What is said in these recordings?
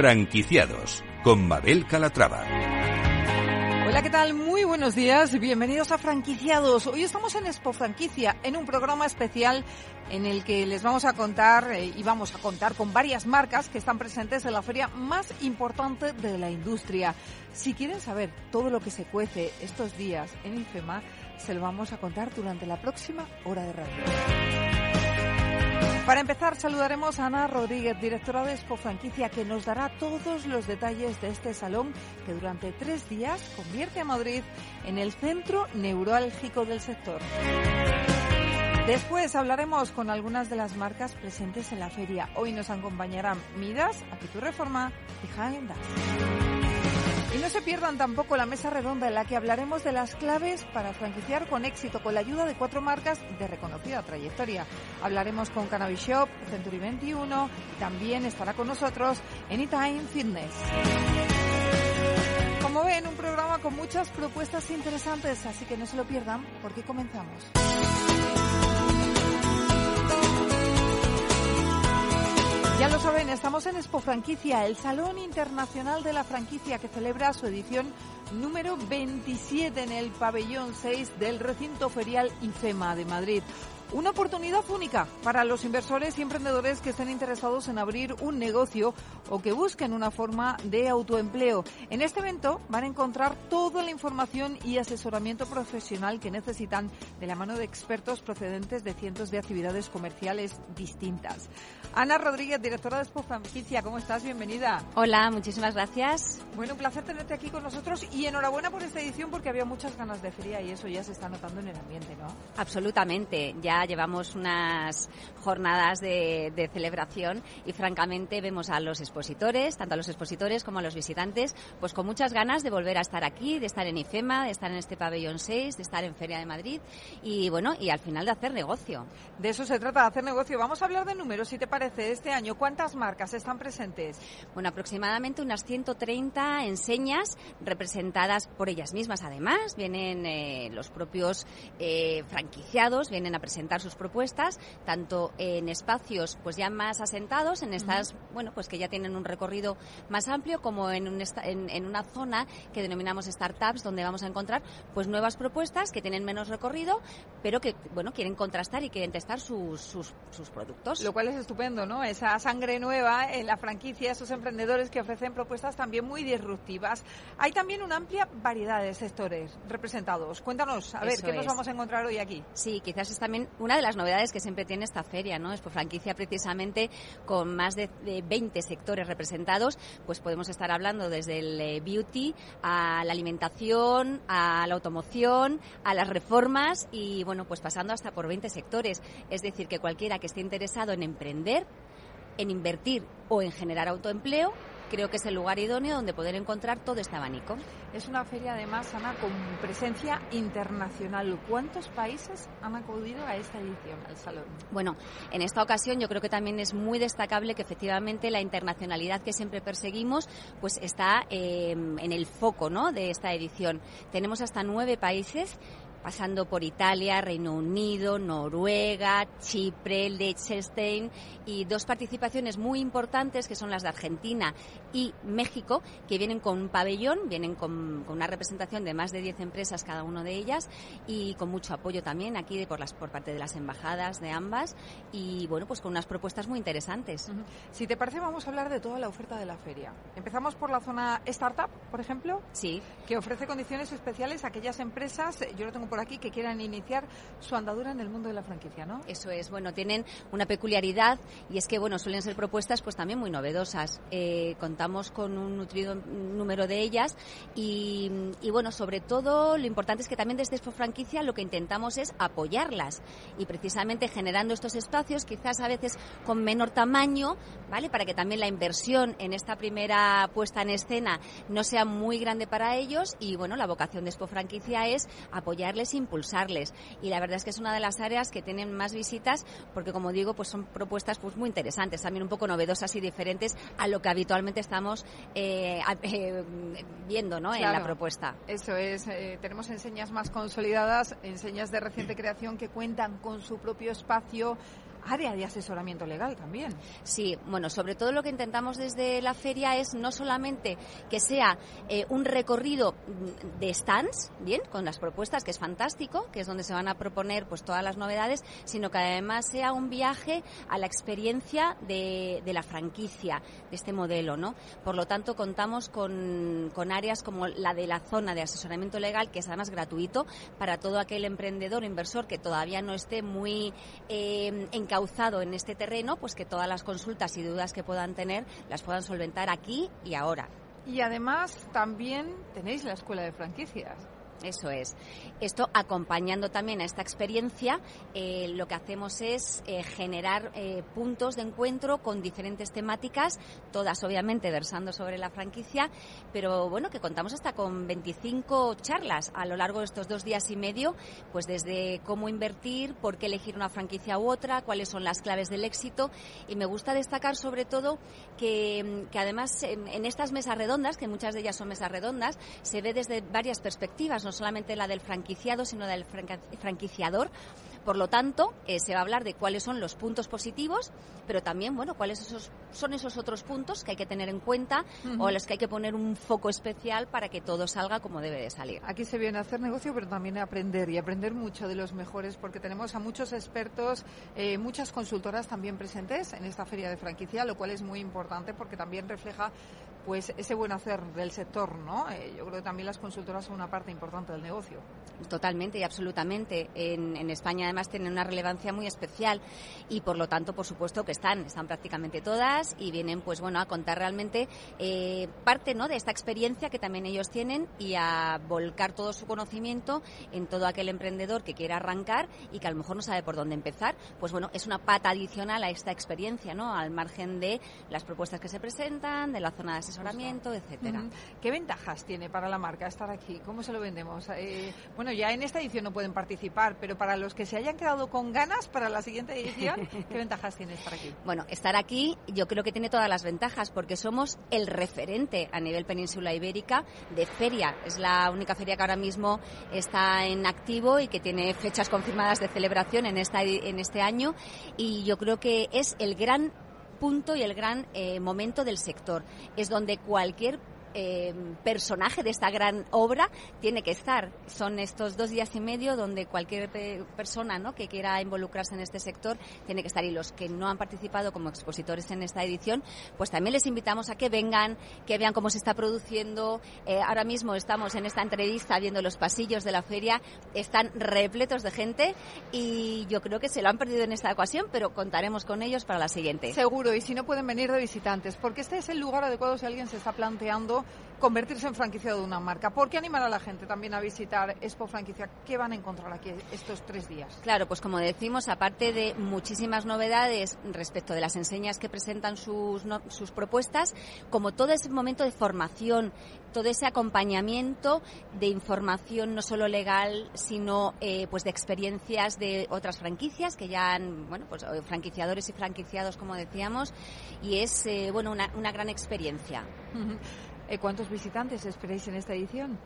Franquiciados con Mabel Calatrava. Hola, ¿qué tal? Muy buenos días. Bienvenidos a Franquiciados. Hoy estamos en Expo Franquicia, en un programa especial en el que les vamos a contar eh, y vamos a contar con varias marcas que están presentes en la feria más importante de la industria. Si quieren saber todo lo que se cuece estos días en IFEMA, se lo vamos a contar durante la próxima hora de radio. Para empezar, saludaremos a Ana Rodríguez, directora de Expo Franquicia, que nos dará todos los detalles de este salón que durante tres días convierte a Madrid en el centro neurálgico del sector. Después hablaremos con algunas de las marcas presentes en la feria. Hoy nos acompañarán Midas, Actitud Reforma y Hagen y no se pierdan tampoco la mesa redonda en la que hablaremos de las claves para franquiciar con éxito con la ayuda de cuatro marcas de reconocida trayectoria. Hablaremos con Cannabis Shop, Century 21 también estará con nosotros Anytime Fitness. Como ven, un programa con muchas propuestas interesantes, así que no se lo pierdan porque comenzamos. Ya lo saben, estamos en Expo Franquicia, el Salón Internacional de la Franquicia que celebra su edición número 27 en el pabellón 6 del recinto ferial IFEMA de Madrid. Una oportunidad única para los inversores y emprendedores que estén interesados en abrir un negocio o que busquen una forma de autoempleo. En este evento van a encontrar toda la información y asesoramiento profesional que necesitan de la mano de expertos procedentes de cientos de actividades comerciales distintas. Ana Rodríguez, directora de Expo Franquicia, ¿cómo estás? Bienvenida. Hola, muchísimas gracias. Bueno, un placer tenerte aquí con nosotros y enhorabuena por esta edición porque había muchas ganas de feria y eso ya se está notando en el ambiente, ¿no? Absolutamente. Ya llevamos unas jornadas de, celebración y francamente vemos a los expositores, tanto a los expositores como a los visitantes, pues con muchas ganas de volver a estar aquí, de estar en IFEMA, de estar en este pabellón 6, de estar en Feria de Madrid y bueno, y al final de hacer negocio. De eso se trata, de hacer negocio. Vamos a hablar de números, si te parece, este año. ¿Cuántas marcas están presentes? Bueno, aproximadamente unas 130 enseñas representadas por ellas mismas. Además, vienen eh, los propios eh, franquiciados, vienen a presentar sus propuestas, tanto en espacios pues ya más asentados, en estas, bueno, pues que ya tienen un recorrido más amplio, como en, un en, una zona que denominamos startups, donde vamos a encontrar pues nuevas propuestas que tienen menos recorrido, pero que, bueno, quieren contrastar y quieren testar sus, sus, sus productos. Lo cual es estupendo, ¿no? Esa sangre nueva en la franquicia, esos emprendedores que ofrecen propuestas también muy disruptivas. Hay también una amplia variedad de sectores representados. Cuéntanos, a ver, ¿qué nos vamos a encontrar hoy aquí? Sí, quizás es también una de las novedades que siempre tiene esta feria, ¿no? Es por franquicia precisamente con más de, 20 sectores representados, pues podemos estar hablando desde el eh, beauty a la alimentación, a la automoción, a las reformas y bueno, pues pasando hasta por 20 sectores. Es decir, que cualquiera que esté interesado en emprender, en invertir o en generar autoempleo, creo que es el lugar idóneo donde poder encontrar todo este abanico. Es una feria además, Ana, con presencia internacional. ¿Cuántos países han acudido a esta edición, al salón? Bueno, en esta ocasión yo creo que también es muy destacable que efectivamente la internacionalidad que siempre perseguimos pues está eh, en el foco ¿no? de esta edición. Tenemos hasta nueve países pasando por Italia, Reino Unido, Noruega, Chipre, Liechtenstein y dos participaciones muy importantes que son las de Argentina y México, que vienen con un pabellón, vienen con, una representación de más de 10 empresas cada una de ellas y con mucho apoyo también aquí por, las, por parte de las embajadas de ambas y bueno, pues con unas propuestas muy interesantes. Si te parece, vamos a hablar de toda la oferta de la feria. Empezamos por la zona startup, por ejemplo. Sí. Que ofrece condiciones especiales a aquellas empresas, yo lo tengo por aquí, que quieran iniciar su andadura en el mundo de la franquicia, ¿no? Eso es. Bueno, tienen una peculiaridad y es que, bueno, suelen ser propuestas pues también muy novedosas. Eh, contamos con un nutrido número de ellas y, bueno, sobre todo lo importante es que también desde Expo Franquicia lo que intentamos es apoyarlas y precisamente generando estos espacios, quizás a veces con menor tamaño, ¿vale? Para que también la inversión en esta primera puesta en escena no sea muy grande para ellos y bueno, la vocación de Expo Franquicia es apoyarles e impulsarles y la verdad es que es una de las áreas que tienen más visitas porque como digo, pues son propuestas pues muy interesantes, también un poco novedosas y diferentes a lo que habitualmente estamos eh, eh, viendo ¿no? en la propuesta. Eso es, eh, tenemos enseñas más consolidadas, enseñas de reciente creación que cuentan con su propio espacio área de asesoramiento legal también. Sí, bueno, sobre todo lo que intentamos desde la feria es no solamente que sea eh, un recorrido de stands, bien, con las propuestas, que es fantástico, que es donde se van a proponer pues todas las novedades, sino que además sea un viaje a la experiencia de, la franquicia, de este modelo, ¿no? Por lo tanto, contamos con, áreas como la de la zona de asesoramiento legal, que es además gratuito para todo aquel emprendedor inversor que todavía no esté muy eh, encauzado en este terreno, pues que todas las consultas y dudas que puedan tener las puedan solventar aquí y ahora. Y además también tenéis la escuela de franquicias. Eso es. Esto acompañando también a esta experiencia, eh, lo que hacemos es eh, generar eh, puntos de encuentro con diferentes temáticas, todas obviamente versando sobre la franquicia, pero bueno, que contamos hasta con 25 charlas a lo largo de estos dos días y medio, pues desde cómo invertir, por qué elegir una franquicia u otra, cuáles son las claves del éxito. Y me gusta destacar sobre todo que, que además en, estas mesas redondas, que muchas de ellas son mesas redondas, se ve desde varias perspectivas solamente la del franquiciado, sino del franquiciador. Por lo tanto, eh, se va a hablar de cuáles son los puntos positivos, pero también, bueno, cuáles esos, son esos otros puntos que hay que tener en cuenta o los que hay que poner un foco especial para que todo salga como debe de salir. Aquí se viene a hacer negocio, pero también a aprender y aprender mucho de los mejores, porque tenemos a muchos expertos, eh, muchas consultoras también presentes en esta feria de franquicia, lo cual es muy importante porque también refleja pues ese buen hacer del sector, ¿no? Eh, yo creo que también las consultoras son una parte importante del negocio. Totalmente y absolutamente. En, España además tienen una relevancia muy especial y por lo tanto, por supuesto que están, están prácticamente todas y vienen, pues bueno, a contar realmente eh, parte, ¿no? De esta experiencia que también ellos tienen y a volcar todo su conocimiento en todo aquel emprendedor que quiera arrancar y que a lo mejor no sabe por dónde empezar. Pues bueno, es una pata adicional a esta experiencia, ¿no? Al margen de las propuestas que se presentan, de la zona de asesoramiento, etcétera. Uh -huh. ¿Qué ventajas tiene para la marca estar aquí? ¿Cómo se lo vendemos? Eh, bueno, ya en esta edición no pueden participar, pero para los que se hayan quedado con ganas para la siguiente edición, ¿qué ventajas tiene estar aquí? Bueno, estar aquí yo creo que tiene todas las ventajas porque somos el referente a nivel península ibérica de feria. Es la única feria que ahora mismo está en activo y que tiene fechas confirmadas de celebración en, esta, en este año y yo creo que es el gran punto y el gran eh, momento del sector. Es donde cualquier eh, personaje de esta gran obra tiene que estar. Son estos dos días y medio donde cualquier persona ¿no? que quiera involucrarse en este sector tiene que estar. Y los que no han participado como expositores en esta edición, pues también les invitamos a que vengan, que vean cómo se está produciendo. Eh, ahora mismo estamos en esta entrevista viendo los pasillos de la feria, están repletos de gente y yo creo que se lo han perdido en esta ocasión, pero contaremos con ellos para la siguiente. Seguro, y si no pueden venir de visitantes, porque este es el lugar adecuado si alguien se está planteando convertirse en franquiciado de una marca. ¿Por qué animar a la gente también a visitar Expo Franquicia? ¿Qué van a encontrar aquí estos tres días? Claro, pues como decimos, aparte de muchísimas novedades respecto de las enseñas que presentan sus, no, sus propuestas, como todo ese momento de formación, todo ese acompañamiento de información no solo legal, sino eh, pues de experiencias de otras franquicias que ya han, bueno, pues franquiciadores y franquiciados, como decíamos, y es, eh, bueno, una, una gran experiencia. -huh. ¿Cuántos visitantes esperáis en esta edición?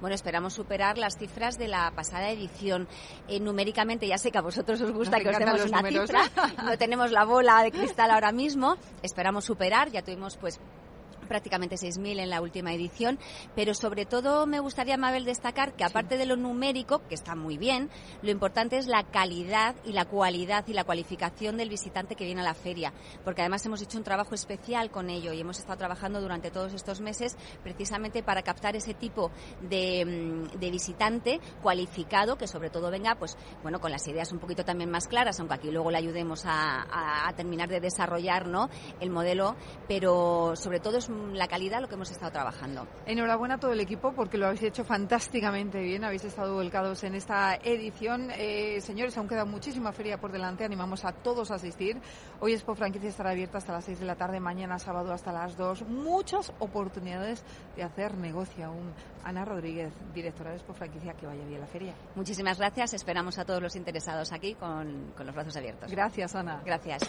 Bueno, esperamos superar las cifras de la pasada edición. Eh, numéricamente, ya sé que a vosotros os gusta Nos que os demos una números. cifra. no tenemos la bola de cristal ahora mismo. Esperamos superar. Ya tuvimos, pues, prácticamente 6.000 en la última edición, pero sobre todo me gustaría, Mabel, destacar que aparte sí. de lo numérico, que está muy bien, lo importante es la calidad y la cualidad y la cualificación del visitante que viene a la feria, porque además hemos hecho un trabajo especial con ello y hemos estado trabajando durante todos estos meses precisamente para captar ese tipo de, de visitante cualificado que sobre todo venga, pues, bueno, con las ideas un poquito también más claras, aunque aquí luego le ayudemos a, a, a terminar de desarrollar, ¿no?, el modelo, pero sobre todo es la calidad lo que hemos estado trabajando. Enhorabuena a todo el equipo porque lo habéis hecho fantásticamente bien, habéis estado volcados en esta edición. Eh, señores, aún queda muchísima feria por delante, animamos a todos a asistir. Hoy Expo Franquicia estará abierta hasta las 6 de la tarde, mañana sábado hasta las 2. Muchas oportunidades de hacer negocio aún. Ana Rodríguez, directora de Expo Franquicia, que vaya bien la feria. Muchísimas gracias, esperamos a todos los interesados aquí con, con los brazos abiertos. Gracias, Ana. Gracias.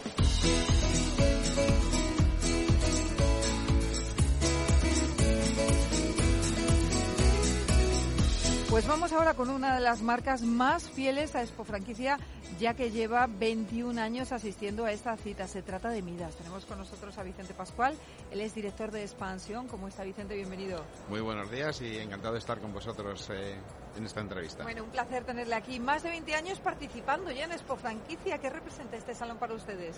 Pues vamos ahora con una de las marcas más fieles a Expo Franquicia ya que lleva 21 años asistiendo a esta cita. Se trata de Midas. Tenemos con nosotros a Vicente Pascual, él es director de expansión. ¿Cómo está Vicente? Bienvenido. Muy buenos días y encantado de estar con vosotros eh, en esta entrevista. Bueno, un placer tenerle aquí. Más de 20 años participando ya en Expo Franquicia. ¿Qué representa este salón para ustedes?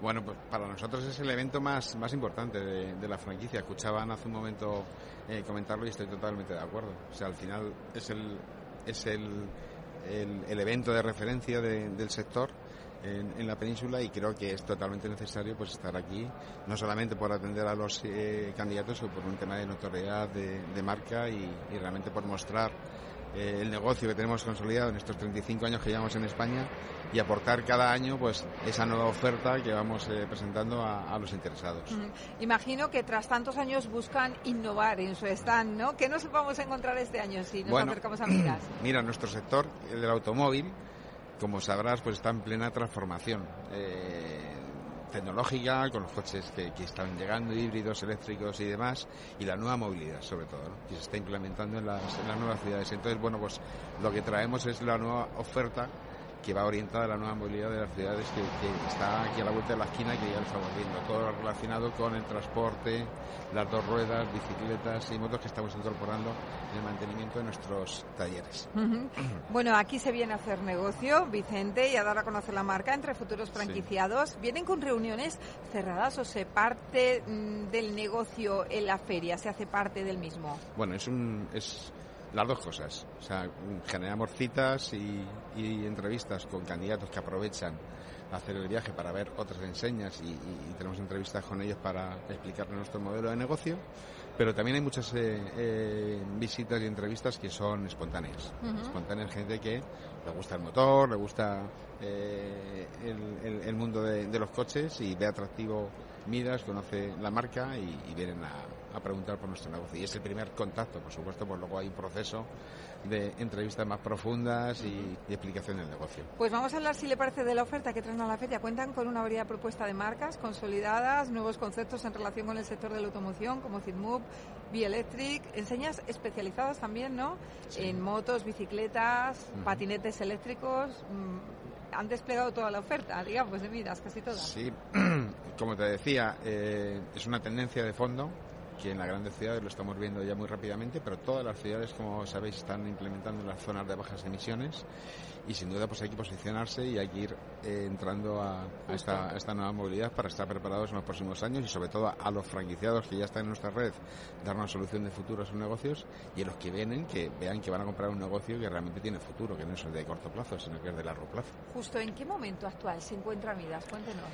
Bueno, pues para nosotros es el evento más, más importante de, la franquicia. Escuchaban hace un momento eh, comentarlo y estoy totalmente de acuerdo. O sea, al final es el, es el, el, evento de referencia del sector en, la península y creo que es totalmente necesario pues estar aquí, no solamente por atender a los eh, candidatos, sino por un tema de notoriedad de, marca y, y realmente por mostrar eh, el negocio que tenemos consolidado en estos 35 años que llevamos en España y aportar cada año pues esa nueva oferta que vamos eh, presentando a, los interesados. Imagino que tras tantos años buscan innovar en su stand, ¿no? ¿Qué nos vamos a encontrar este año si nos acercamos a miras? Mira, nuestro sector, el del automóvil, como sabrás, pues está en plena transformación. Eh, tecnológica, con los coches que, están llegando, híbridos, eléctricos y demás, y la nueva movilidad, sobre todo, que se está implementando en las, en las nuevas ciudades. Entonces, bueno, pues lo que traemos es la nueva oferta que va orientada a la nueva movilidad de las ciudades que, está aquí a la vuelta de la esquina y que ya lo estamos viendo. Todo relacionado con el transporte, las dos ruedas, bicicletas y motos que estamos incorporando en el mantenimiento de nuestros talleres. Bueno, aquí se viene a hacer negocio, Vicente, y a dar a conocer la marca entre futuros franquiciados. ¿Vienen con reuniones cerradas o se parte mm, del negocio en la feria? ¿Se hace parte del mismo? Bueno, es un... Es las dos cosas. O sea, generamos citas y, entrevistas con candidatos que aprovechan hacer el viaje para ver otras enseñas y, tenemos entrevistas con ellos para explicarles nuestro modelo de negocio. Pero también hay muchas eh, eh, visitas y entrevistas que son espontáneas. Espontáneas, gente que le gusta el motor, le gusta eh, el, mundo de, los coches y ve atractivo Midas, conoce la marca y vienen a, a preguntar por nuestro negocio. Y es el primer contacto, por supuesto, pues luego hay un proceso de entrevistas más profundas y, explicación del negocio. Pues vamos a hablar, si le parece, de la oferta que traen a la feria. Cuentan con una variedad propuesta de marcas consolidadas, nuevos conceptos en relación con el sector de la automoción, como Zidmove, Bielectric, enseñas especializadas también, ¿no? En motos, bicicletas, patinetes eléctricos. Mm, han desplegado toda la oferta, digamos, de miras, casi todas. Sí, como te decía, eh, es una tendencia de fondo que en las grandes ciudades lo estamos viendo ya muy rápidamente, pero todas las ciudades, como sabéis, están implementando las zonas de bajas emisiones y sin duda pues hay que posicionarse y hay que ir eh, entrando a, esta, nueva movilidad para estar preparados en los próximos años y sobre todo a, los franquiciados que ya están en nuestra red dar una solución de futuro a sus negocios y a los que vienen que vean que van a comprar un negocio que realmente tiene futuro, que no es el de corto plazo, sino que es de largo plazo. Justo, ¿en qué momento actual se encuentra Midas? Cuéntenos.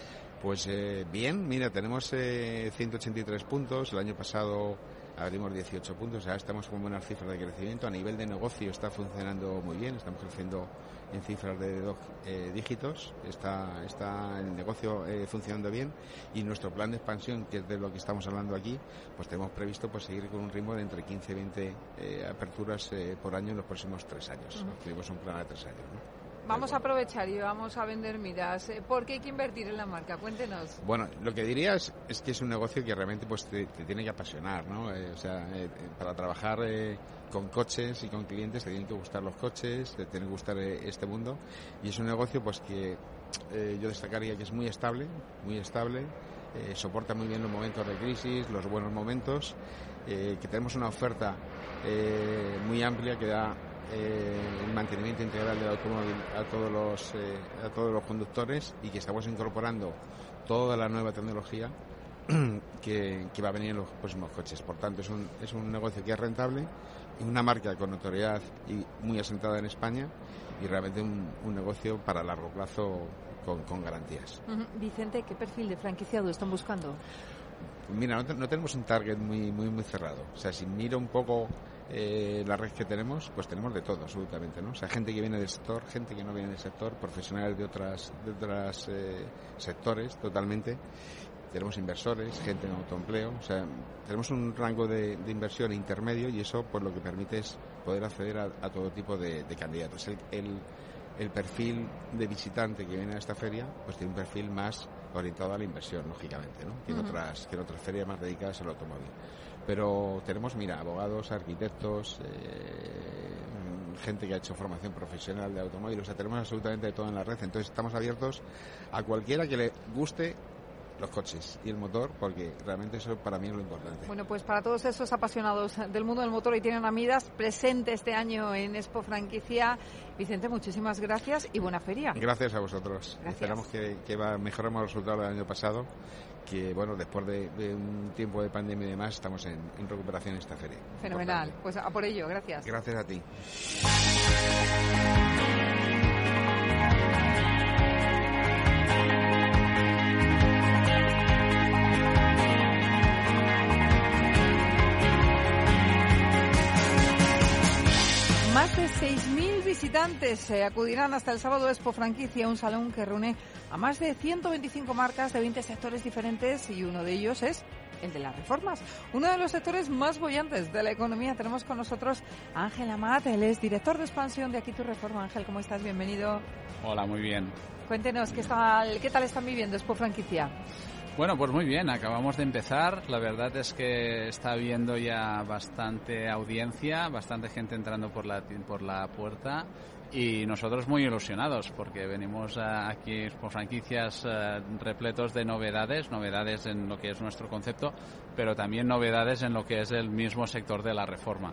Pues eh, bien, mira, tenemos 183 eh, puntos, el año pasado abrimos 18 puntos, ya estamos con buenas cifras de crecimiento. A nivel de negocio está funcionando muy bien, estamos creciendo en cifras de dos eh, dígitos, está, está el negocio eh, funcionando bien y nuestro plan de expansión, que es de lo que estamos hablando aquí, pues tenemos previsto pues seguir con un ritmo de entre 15 y 20 eh, aperturas por año en los próximos tres años. Tenemos un plan de tres años. Vamos a aprovechar y vamos a vender miras. ¿Por qué hay que invertir en la marca? Cuéntenos. Bueno, lo que diría es, que es un negocio que realmente pues te, tiene que apasionar, ¿no? o sea, para trabajar con coches y con clientes te tienen que gustar los coches, te tiene que gustar eh, este mundo y es un negocio pues que eh, yo destacaría que es muy estable, muy estable, eh, soporta muy bien los momentos de crisis, los buenos momentos, que tenemos una oferta muy amplia que da el mantenimiento integral del automóvil a todos los a todos los conductores y que estamos incorporando toda la nueva tecnología que, que, va a venir en los próximos coches. Por tanto, es un, es un negocio que es rentable una marca con notoriedad y muy asentada en España y realmente un, negocio para largo plazo con, garantías. Vicente, ¿qué perfil de franquiciado están buscando? Pues mira, no, tenemos un target muy, muy, muy cerrado. O sea, si miro un poco eh, la red que tenemos, pues tenemos de todo, absolutamente, ¿no? O sea, gente que viene del sector, gente que no viene del sector, profesionales de otras, de otras eh, sectores, totalmente tenemos inversores, gente en autoempleo, o sea, tenemos un rango de, inversión intermedio y eso pues lo que permite es poder acceder a, todo tipo de, candidatos. El, el, perfil de visitante que viene a esta feria pues tiene un perfil más orientado a la inversión, lógicamente, ¿no? que, en otras, en otras ferias más dedicadas al automóvil. Pero tenemos, mira, abogados, arquitectos, eh, gente que ha hecho formación profesional de automóvil, o sea, tenemos absolutamente de todo en la red, entonces estamos abiertos a cualquiera que le guste los coches y el motor, porque realmente eso para mí es lo importante. Bueno, pues para todos esos apasionados del mundo del motor y tienen amidas presente este año en Expo Franquicia, Vicente, muchísimas gracias y buena feria. Gracias a vosotros. Esperamos que, que mejoremos los resultados del año pasado, que bueno, después de, un tiempo de pandemia y demás, estamos en, en recuperación esta feria. Fenomenal. Pues a por ello, gracias. Gracias a ti. Visitantes eh, acudirán hasta el sábado Expo Franquicia, un salón que reúne a más de 125 marcas de 20 sectores diferentes y uno de ellos es el de las reformas. Uno de los sectores más bollantes de la economía. Tenemos con nosotros a Ángel Amat, él es director de expansión de Aquí Tu Reforma. Ángel, ¿cómo estás? Bienvenido. Hola, muy bien. Cuéntenos, ¿qué tal, qué tal están viviendo Expo Franquicia? Bueno, pues muy bien, acabamos de empezar. La verdad es que está habiendo ya bastante audiencia, bastante gente entrando por la, por la puerta y nosotros muy ilusionados porque venimos aquí por franquicias eh, repletos de novedades, novedades en lo que es nuestro concepto, pero también novedades en lo que es el mismo sector de la reforma.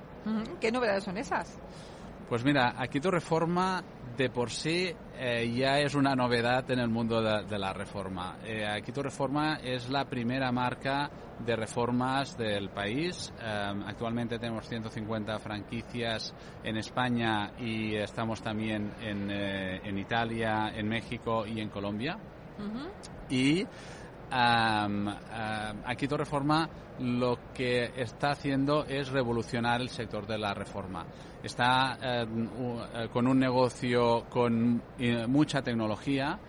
¿Qué novedades son esas? Pues mira, aquí tu reforma de por sí eh, ya es una novedad en el mundo de, la reforma. Eh, aquí tu reforma es la primera marca de reformas del país. Eh, actualmente tenemos 150 franquicias en España y estamos también en, en Italia, en México y en Colombia. Y aquí tu reforma lo que está haciendo es revolucionar el sector de la reforma. Está em, eh, con un negocio con eh, mucha tecnología,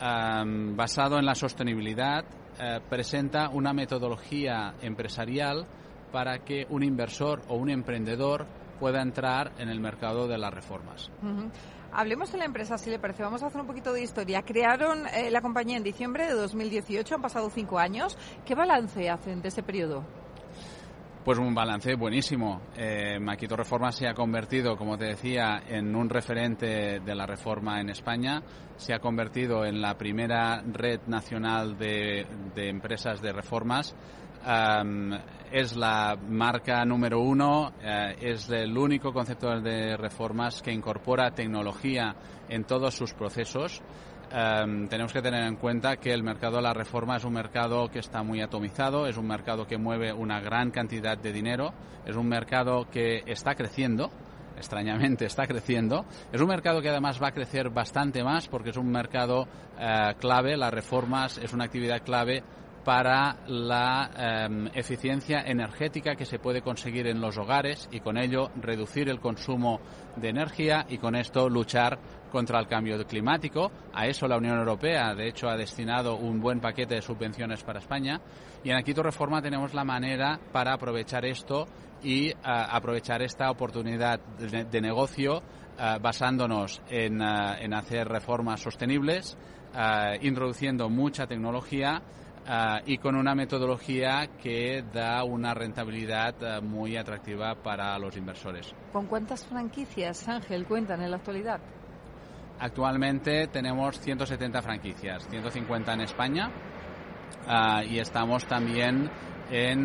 basado en la sostenibilidad, eh, presenta una metodología empresarial para que un inversor o un emprendedor pueda entrar en el mercado de las reformas. Hablemos de la empresa, si le parece. Vamos a hacer un poquito de historia. Crearon eh, la compañía en diciembre de 2018, han pasado cinco años. ¿Qué balance hacen de ese periodo? Pues un balance buenísimo. Eh, Maquito Reforma se ha convertido, como te decía, en un referente de la reforma en España. Se ha convertido en la primera red nacional de, de empresas de reformas es la marca número uno, eh, es el único concepto de reformas que incorpora tecnología en todos sus procesos. Tenemos que tener en cuenta que el mercado de la reforma es un mercado que está muy atomizado, es un mercado que mueve una gran cantidad de dinero, es un mercado que está creciendo, extrañamente está creciendo. Es un mercado que además va a crecer bastante más porque es un mercado eh, clave, las reformas es una actividad clave para la em, eficiencia energética que se puede conseguir en los hogares y con ello reducir el consumo de energía y con esto luchar contra el cambio climático. A eso la Unión Europea, de hecho, ha destinado un buen paquete de subvenciones para España. Y en Aquito Reforma tenemos la manera para aprovechar esto y eh, aprovechar esta oportunidad de, negocio eh, basándonos en, eh, en, hacer reformas sostenibles, introduciendo mucha tecnología Ah, y con una metodología que da una rentabilidad ah, muy atractiva para los inversores. ¿Con cuántas franquicias, Ángel, cuentan en la actualidad? Actualmente tenemos 170 franquicias, 150 en España ah, y estamos también en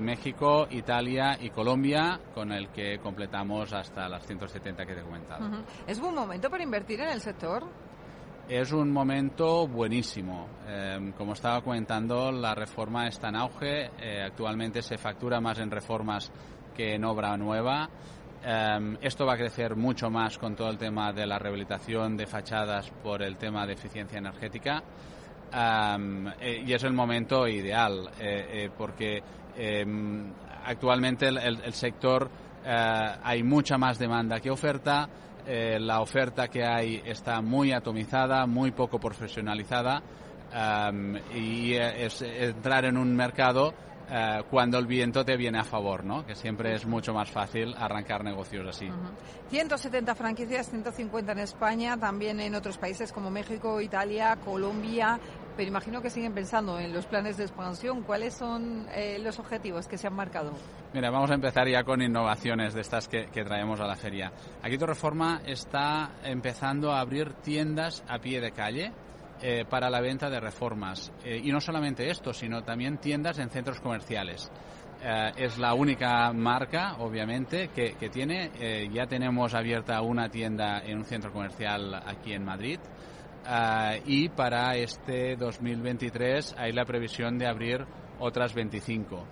México, Italia y Colombia, con el que completamos hasta las 170 que te he comentado. ¿Es buen momento para invertir en el sector? Es un momento buenísimo. Em, como estaba comentando, la reforma está en auge. Eh, actualmente se factura más en reformas que en obra nueva. Em, esto va a crecer mucho más con todo el tema de la rehabilitación de fachadas por el tema de eficiencia energética. Em, eh, y es el momento ideal eh, porque actualmente el sector hay mucha más demanda que oferta eh, la oferta que hay está muy atomizada, muy poco profesionalizada y eh, es entrar en un mercado eh, cuando el viento te viene a favor, ¿no? Que siempre es mucho más fácil arrancar negocios así. 170 franquicias, 150 en España, también en otros países como México, Italia, Colombia. pero imagino que siguen pensando en los planes de expansión. ¿Cuáles son eh, los objetivos que se han marcado? Mira, vamos a empezar ya con innovaciones de estas que, traemos a la feria. Aquí Reforma está empezando a abrir tiendas a pie de calle eh, para la venta de reformas. Eh, y no solamente esto, sino también tiendas en centros comerciales. es la única marca, obviamente, que, que tiene. ya tenemos abierta una tienda en un centro comercial aquí en Madrid. Ah, y para este 2023 hay la previsión de abrir otras 25.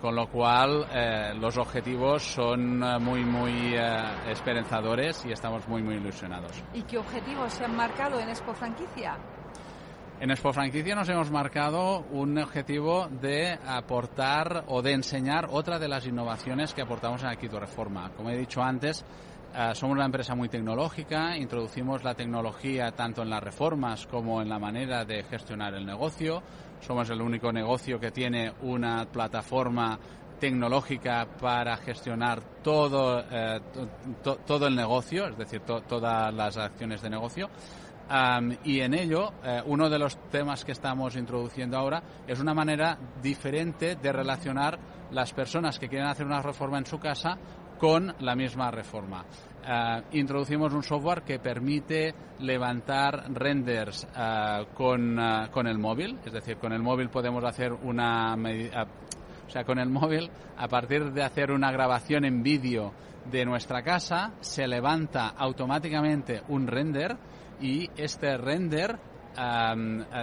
Con lo cual, eh, los objetivos son eh, muy, muy eh, esperanzadores y estamos muy, muy ilusionados. ¿Y qué objetivos se han marcado en Expo Franquicia? En Expo Franquicia nos hemos marcado un objetivo de aportar o de enseñar otra de las innovaciones que aportamos en Quito Reforma. Como he dicho antes, eh, somos una empresa muy tecnológica, introducimos la tecnología tanto en las reformas como en la manera de gestionar el negocio. Somos el único negocio que tiene una plataforma tecnológica para gestionar todo, eh, todo el negocio, es decir, todas las acciones de negocio. Y en ello, eh, uno de los temas que estamos introduciendo ahora es una manera diferente de relacionar las personas que quieren hacer una reforma en su casa con la misma reforma. Eh, introducimos un software que permite levantar renders eh, con, con, el móvil, es decir, con el móvil podemos hacer una o sea, con el móvil, a partir de hacer una grabación en vídeo de nuestra casa, se levanta automáticamente un render y este render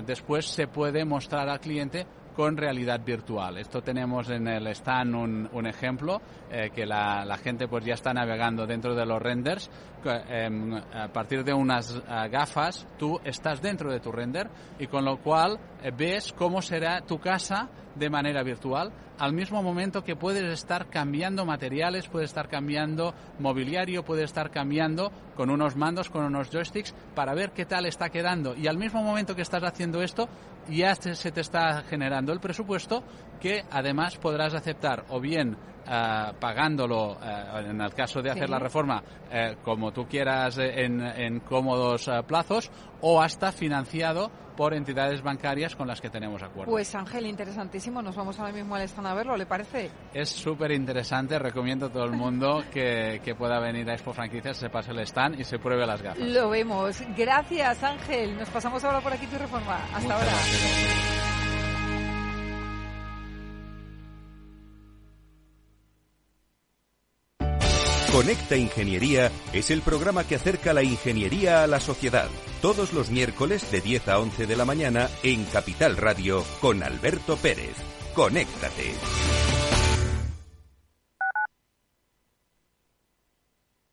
después se puede mostrar al cliente con realidad virtual. Esto tenemos en el stand un, un ejemplo eh, que la, la, gente pues ya está navegando dentro de los renders. Em, a partir de unas eh, gafas tú estás dentro de tu render y con lo cual eh, ves cómo será tu casa de manera virtual al mismo momento que puedes estar cambiando materiales, puedes estar cambiando mobiliario, puedes estar cambiando con unos mandos, con unos joysticks para ver qué tal está quedando. Y al mismo momento que estás haciendo esto ya se te está generando el presupuesto que además podrás aceptar o bien eh, pagándolo, eh, en el caso de hacer la reforma, eh, como tú quieras en, cómodos plazos, o hasta financiado por entidades bancarias con las que tenemos acuerdo. Pues Ángel, interesantísimo. Nos vamos ahora mismo al stand a verlo, ¿le parece? Es súper interesante. Recomiendo a todo el mundo que, pueda venir a Expo Franquicias, se pase el stand y se pruebe las gafas. Lo vemos. Gracias, Ángel. Nos pasamos ahora por aquí tu reforma. Hasta ahora. Conecta Ingeniería es el programa que acerca la ingeniería a la sociedad. Todos los miércoles de 10 a 11 de la mañana en Capital Radio con Alberto Pérez. Conéctate.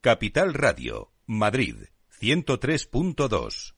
Capital Radio, Madrid, 103.2.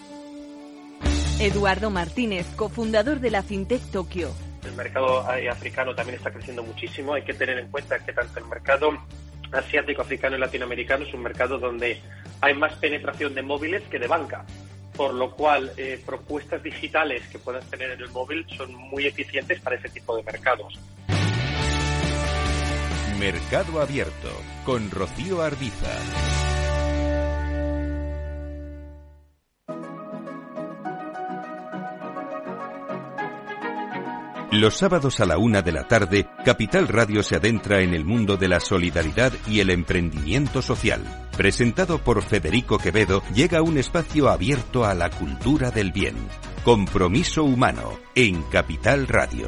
Eduardo Martínez, cofundador de la FinTech Tokio. El mercado africano también está creciendo muchísimo. Hay que tener en cuenta que tanto el mercado asiático, africano y latinoamericano es un mercado donde hay más penetración de móviles que de banca. Por lo cual, eh, propuestas digitales que puedas tener en el móvil son muy eficientes para ese tipo de mercados. Mercado Abierto con Rocío Arbiza. Los sábados a la una de la tarde, Capital Radio se adentra en el mundo de la solidaridad y el emprendimiento social. Presentado por Federico Quevedo, llega un espacio abierto a la cultura del bien. Compromiso humano en Capital Radio.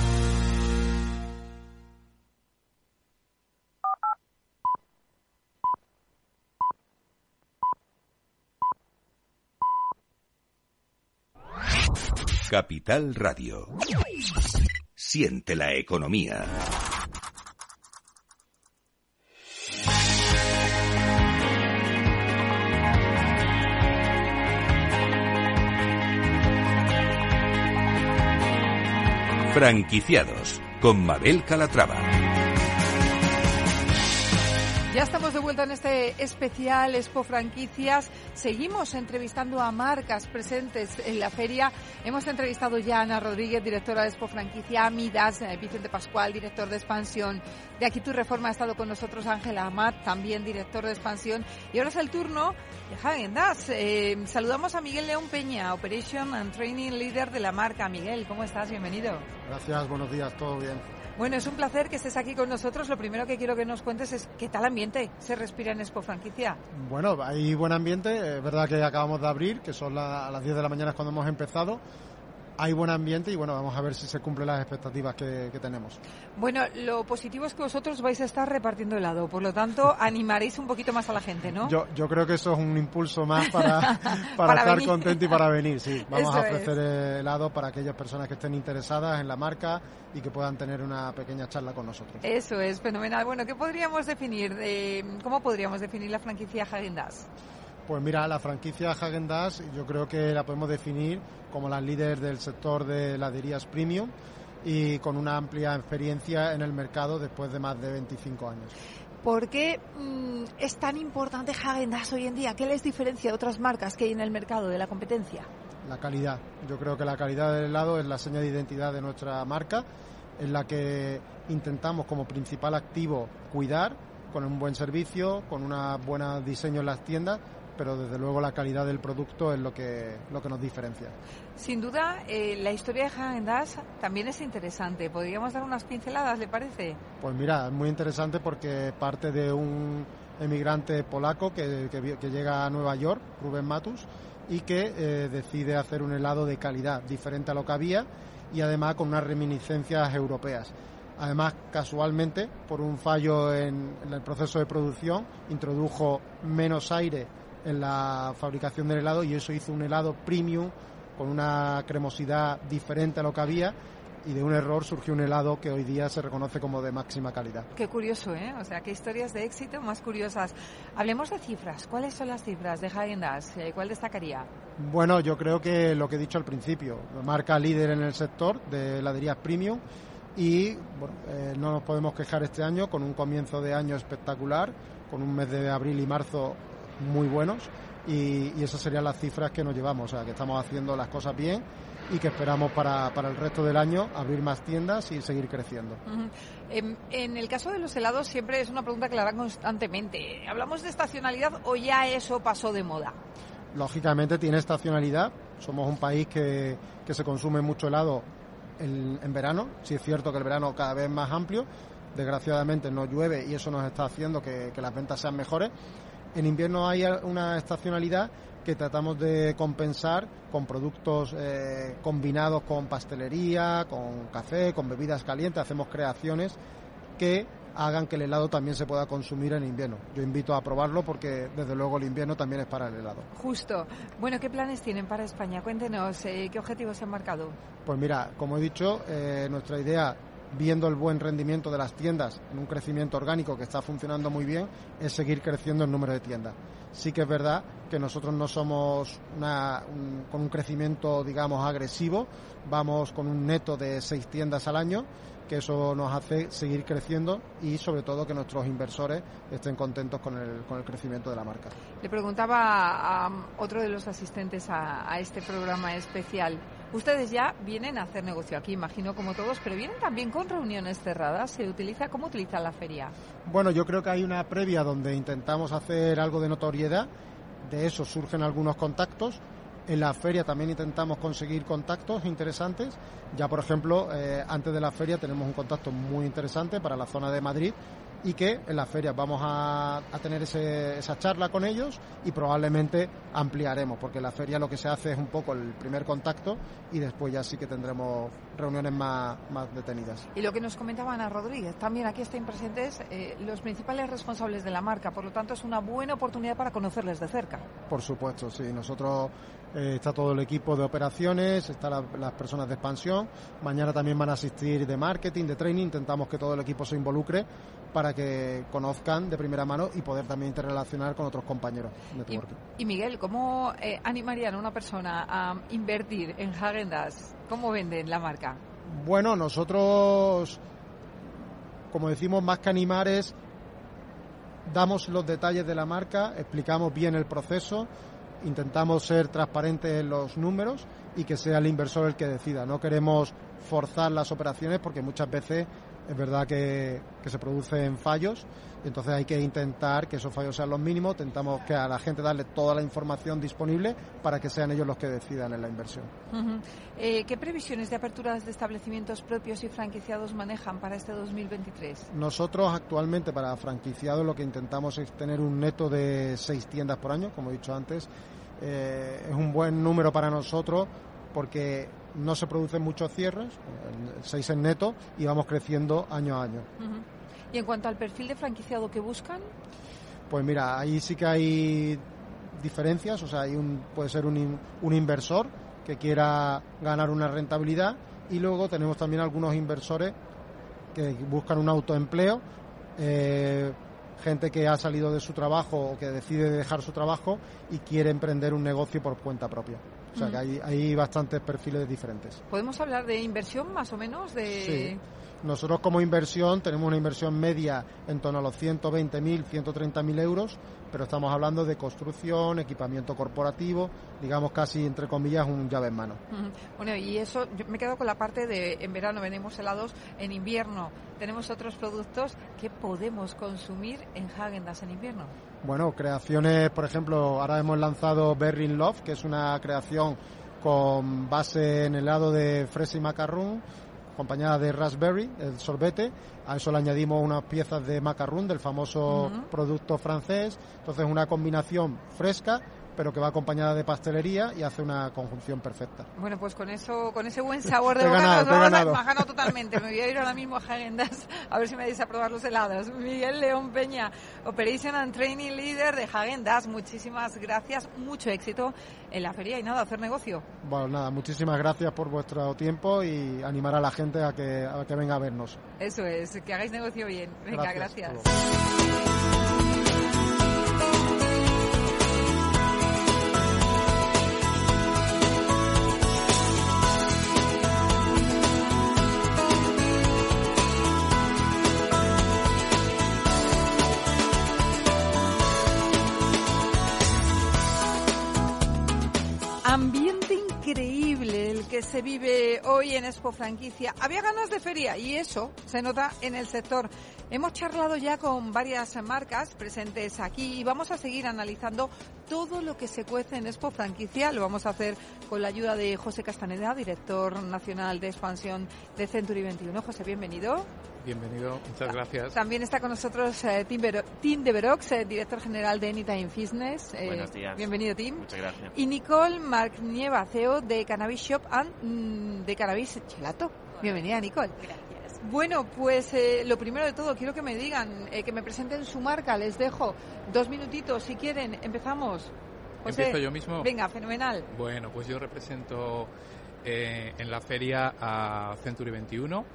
Capital Radio. Siente la economía. Franquiciados con Mabel Calatrava. Ya estamos de vuelta en este especial Expo Franquicias. Seguimos entrevistando a marcas presentes en la feria. Hemos entrevistado ya a Ana Rodríguez, directora de Expo Franquicia, a Midas, eh, Vicente Pascual, director de expansión de Aquí Tu Reforma. Ha estado con nosotros Ángela Amat, también director de expansión. Y ahora es el turno de Hagen eh, saludamos a Miguel León Peña, Operation and Training Leader de la marca. Miguel, ¿cómo estás? Bienvenido. Gracias, buenos días, todo bien. Bueno, es un placer que estés aquí con nosotros. Lo primero que quiero que nos cuentes es qué tal ambiente se respira en Expo Franquicia. Bueno, hay buen ambiente. Es verdad que acabamos de abrir, que son a las 10 de la mañana cuando hemos empezado hay buen ambiente y bueno, vamos a ver si se cumplen las expectativas que, tenemos. Bueno, lo positivo es que vosotros vais a estar repartiendo helado, por lo tanto animaréis un poquito más a la gente, ¿no? Yo, yo creo que eso es un impulso más para, para, estar contento y para venir, sí. Vamos a ofrecer helado para aquellas personas que estén interesadas en la marca y que puedan tener una pequeña charla con nosotros. Eso es fenomenal. Bueno, ¿qué podríamos definir? De, ¿Cómo podríamos definir la franquicia Häagen pues mira, la franquicia Hagen Dazs yo creo que la podemos definir como la líder del sector de heladerías premium y con una amplia experiencia en el mercado después de más de 25 años. ¿Por qué mm, es tan importante Hagen Dazs hoy en día? ¿Qué les diferencia de otras marcas que hay en el mercado, de la competencia? La calidad. Yo creo que la calidad del helado es la seña de identidad de nuestra marca, en la que intentamos como principal activo cuidar con un buen servicio, con un buen diseño en las tiendas, pero desde luego la calidad del producto es lo que, lo que nos diferencia. Sin duda, eh, la historia de Hagen también es interesante. ¿Podríamos dar unas pinceladas, le parece? Pues mira, es muy interesante porque parte de un emigrante polaco que, que, llega a Nueva York, Rubén Matus, y que eh, decide hacer un helado de calidad diferente a lo que había y además con unas reminiscencias europeas. Además, casualmente, por un fallo en, el proceso de producción, introdujo menos aire en la fabricación del helado y eso hizo un helado premium con una cremosidad diferente a lo que había y de un error surgió un helado que hoy día se reconoce como de máxima calidad. Qué curioso, ¿eh? O sea, qué historias de éxito más curiosas. Hablemos de cifras. ¿Cuáles son las cifras de Haagen eh, ¿Cuál destacaría? Bueno, yo creo que lo que he dicho al principio, marca líder en el sector de heladerías premium y bueno, eh, no nos podemos quejar este año con un comienzo de año espectacular, con un mes de abril y marzo muy buenos y, esas serían las cifras que nos llevamos, o sea, que estamos haciendo las cosas bien y que esperamos para, para el resto del año abrir más tiendas y seguir creciendo. en, el caso de los helados siempre es una pregunta que la dan constantemente. ¿Hablamos de estacionalidad o ya eso pasó de moda? Lógicamente tiene estacionalidad. Somos un país que, que se consume mucho helado en, en verano. Sí es cierto que el verano cada vez más amplio. Desgraciadamente no llueve y eso nos está haciendo que, que las ventas sean mejores en invierno hay una estacionalidad que tratamos de compensar con productos eh, combinados con pastelería, con café, con bebidas calientes. Hacemos creaciones que hagan que el helado también se pueda consumir en invierno. Yo invito a probarlo porque desde luego el invierno también es para el helado. Justo. Bueno, ¿qué planes tienen para España? Cuéntenos, eh, ¿qué objetivos se han marcado? Pues mira, como he dicho, eh, nuestra idea viendo el buen rendimiento de las tiendas en un crecimiento orgánico que está funcionando muy bien, es seguir creciendo el número de tiendas. Sí que es verdad que nosotros no somos con un crecimiento, digamos, agresivo, vamos con un neto de seis tiendas al año, que eso nos hace seguir creciendo y sobre todo que nuestros inversores estén contentos con el, con el crecimiento de la marca. Le preguntaba a otro de los asistentes a este programa especial, Ustedes ya vienen a hacer negocio aquí, imagino como todos, pero vienen también con reuniones cerradas. ¿Se utiliza cómo utiliza la feria? Bueno, yo creo que hay una previa donde intentamos hacer algo de notoriedad. De eso surgen algunos contactos. En la feria también intentamos conseguir contactos interesantes. Ya, por ejemplo, eh, antes de la feria tenemos un contacto muy interesante para la zona de Madrid y que en las ferias vamos a, tener esa charla con ellos y probablemente ampliaremos, porque en la feria lo que se hace es un poco el primer contacto y después ya sí que tendremos reuniones más, más detenidas. Y lo que nos comentaba Ana Rodríguez, también aquí están presentes eh, los principales responsables de la marca, por lo tanto es una buena oportunidad para conocerles de cerca. Por supuesto, sí, nosotros eh, está todo el equipo de operaciones, están las personas de expansión, mañana también van a asistir de marketing, de training, intentamos que todo el equipo se involucre para que conozcan de primera mano y poder también interrelacionar con otros compañeros. Y, Miguel, ¿cómo eh, animarían a una persona a invertir en Hagendas? ¿Cómo venden la marca? Bueno, nosotros, como decimos, más que animar es damos los detalles de la marca, explicamos bien el proceso, intentamos ser transparentes en los números y que sea el inversor el que decida. No queremos forzar las operaciones porque muchas veces es verdad que, se producen fallos entonces hay que intentar que esos fallos sean los mínimos, intentamos que a la gente darle toda la información disponible para que sean ellos los que decidan en la inversión. Eh, ¿Qué previsiones de aperturas de establecimientos propios y franquiciados manejan para este 2023? Nosotros actualmente para franquiciados lo que intentamos es tener un neto de seis tiendas por año, como he dicho antes. Eh, es un buen número para nosotros porque no se producen muchos cierres, seis en neto, y vamos creciendo año a año. ¿Y en cuanto al perfil de franquiciado que buscan? Pues mira, ahí sí que hay diferencias, o sea, hay un, puede ser un, un inversor que quiera ganar una rentabilidad y luego tenemos también algunos inversores que buscan un autoempleo, eh, gente que ha salido de su trabajo o que decide dejar su trabajo y quiere emprender un negocio por cuenta propia. O sea que hay, hay bastantes perfiles diferentes. ¿Podemos hablar de inversión más o menos? De... Sí. Nosotros como inversión tenemos una inversión media en torno a los 120.000, 130.000 euros, pero estamos hablando de construcción, equipamiento corporativo, digamos casi entre comillas un llave en mano. Bueno, y eso, yo me quedo con la parte de en verano vendemos helados, en invierno tenemos otros productos que podemos consumir en Häagen-Dazs en invierno. Bueno, creaciones, por ejemplo, ahora hemos lanzado Berry Love, que es una creación con base en helado de fresa y macarrón acompañada de raspberry, el sorbete. A eso le añadimos unas piezas de macarrón del famoso producto francés. Entonces una combinación fresca pero que va acompañada de pastelería y hace una conjunción perfecta. Bueno, pues con eso, con ese buen sabor de boca nos vamos totalmente. Me voy a ir ahora mismo a Hagendas a ver si me deis a probar los helados. Miguel León Peña, Operation and Training Leader de Hagendas. Muchísimas gracias, mucho éxito en la feria y nada, hacer negocio. Bueno, nada, muchísimas gracias por vuestro tiempo y animar a la gente a que, a que venga a vernos. Eso es, que hagáis negocio bien. Venga, gracias. Increíble el que se vive hoy en Expo Franquicia. Había ganas de feria y eso se nota en el sector. Hemos charlado ya con varias marcas presentes aquí y vamos a seguir analizando todo lo que se cuece en Expo Franquicia. Lo vamos a hacer con la ayuda de José Castaneda, director nacional de expansión de Century 21. José, bienvenido. Bienvenido, muchas gracias. También está con nosotros eh, Tim, de Verox, eh, director general de Anytime Fitness. Eh, Buenos días. Bienvenido, Tim. Muchas gracias. Y Nicole Marknieva, CEO de Cannabis Shop and mm, de Cannabis Gelato. Bienvenida, Nicole. Gracias. Bueno, pues lo primero de todo, quiero que me digan, que me presenten su marca. Les dejo dos minutitos si quieren. Empezamos. ¿Empiezo yo mismo? Venga, fenomenal. Bueno, pues yo represento en la feria a Century 21